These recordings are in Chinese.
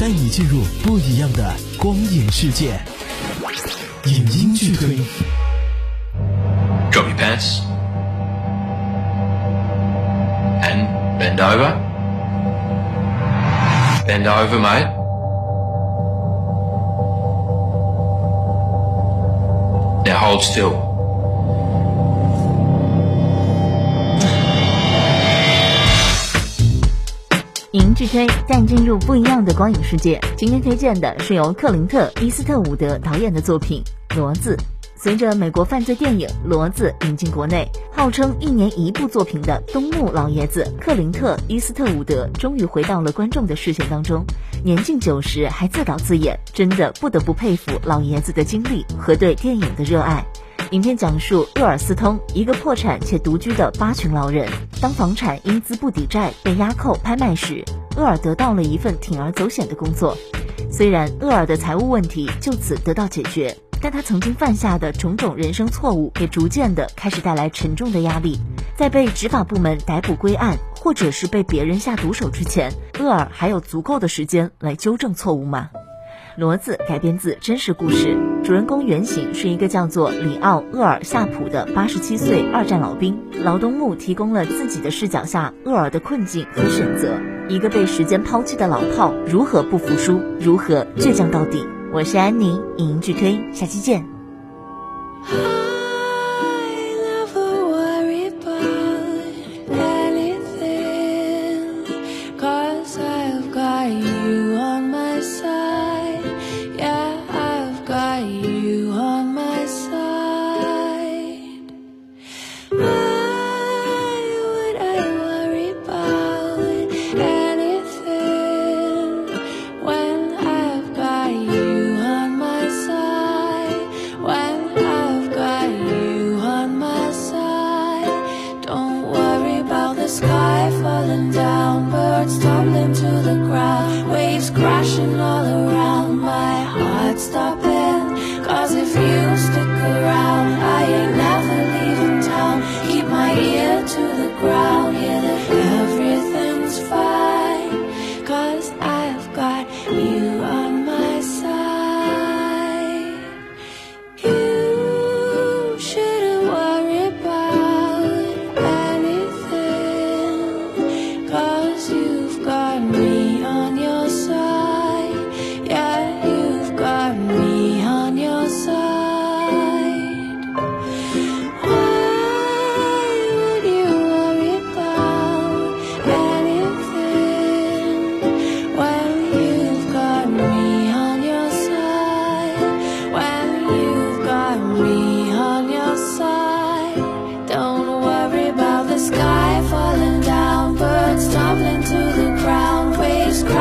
带你进入不一样的光影世界。影音剧推。Drop your pants. And bend over. Bend over, mate. Now hold still. 影音剧推带进入不一样的光影世界。今天推荐的是由克林特·伊斯特伍德导演的作品《骡子》。随着美国犯罪电影《骡子》引进国内，号称一年一部作品的东木老爷子克林特·伊斯特伍德终于回到了观众的视线当中。年近九十还自导自演，真的不得不佩服老爷子的精力和对电影的热爱。影片讲述厄尔斯通，一个破产且独居的八旬老人。当房产因资不抵债被押扣拍卖时，厄尔得到了一份铤而走险的工作。虽然厄尔的财务问题就此得到解决，但他曾经犯下的种种人生错误也逐渐的开始带来沉重的压力。在被执法部门逮捕归案，或者是被别人下毒手之前，厄尔还有足够的时间来纠正错误吗？骡子改编自真实故事，主人公原型是一个叫做里奥·厄尔夏普的八十七岁二战老兵。劳东木提供了自己的视角下厄尔的困境和选择。一个被时间抛弃的老炮如何不服输，如何倔强到底？我是安妮，影音剧推，下期见。Tumbling to the ground, waves crashing all around,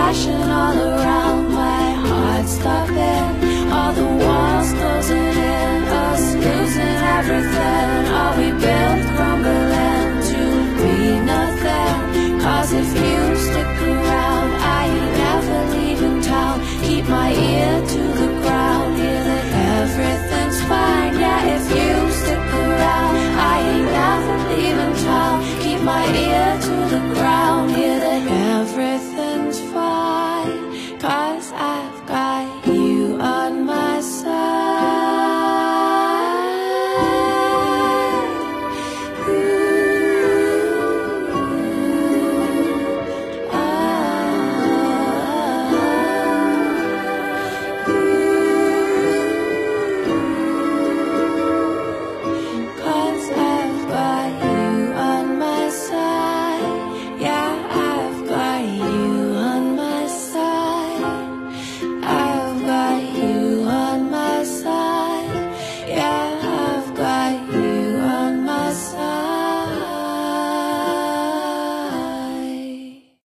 crashing all around, my heart. Stopping, all the walls closing in, us losing everything.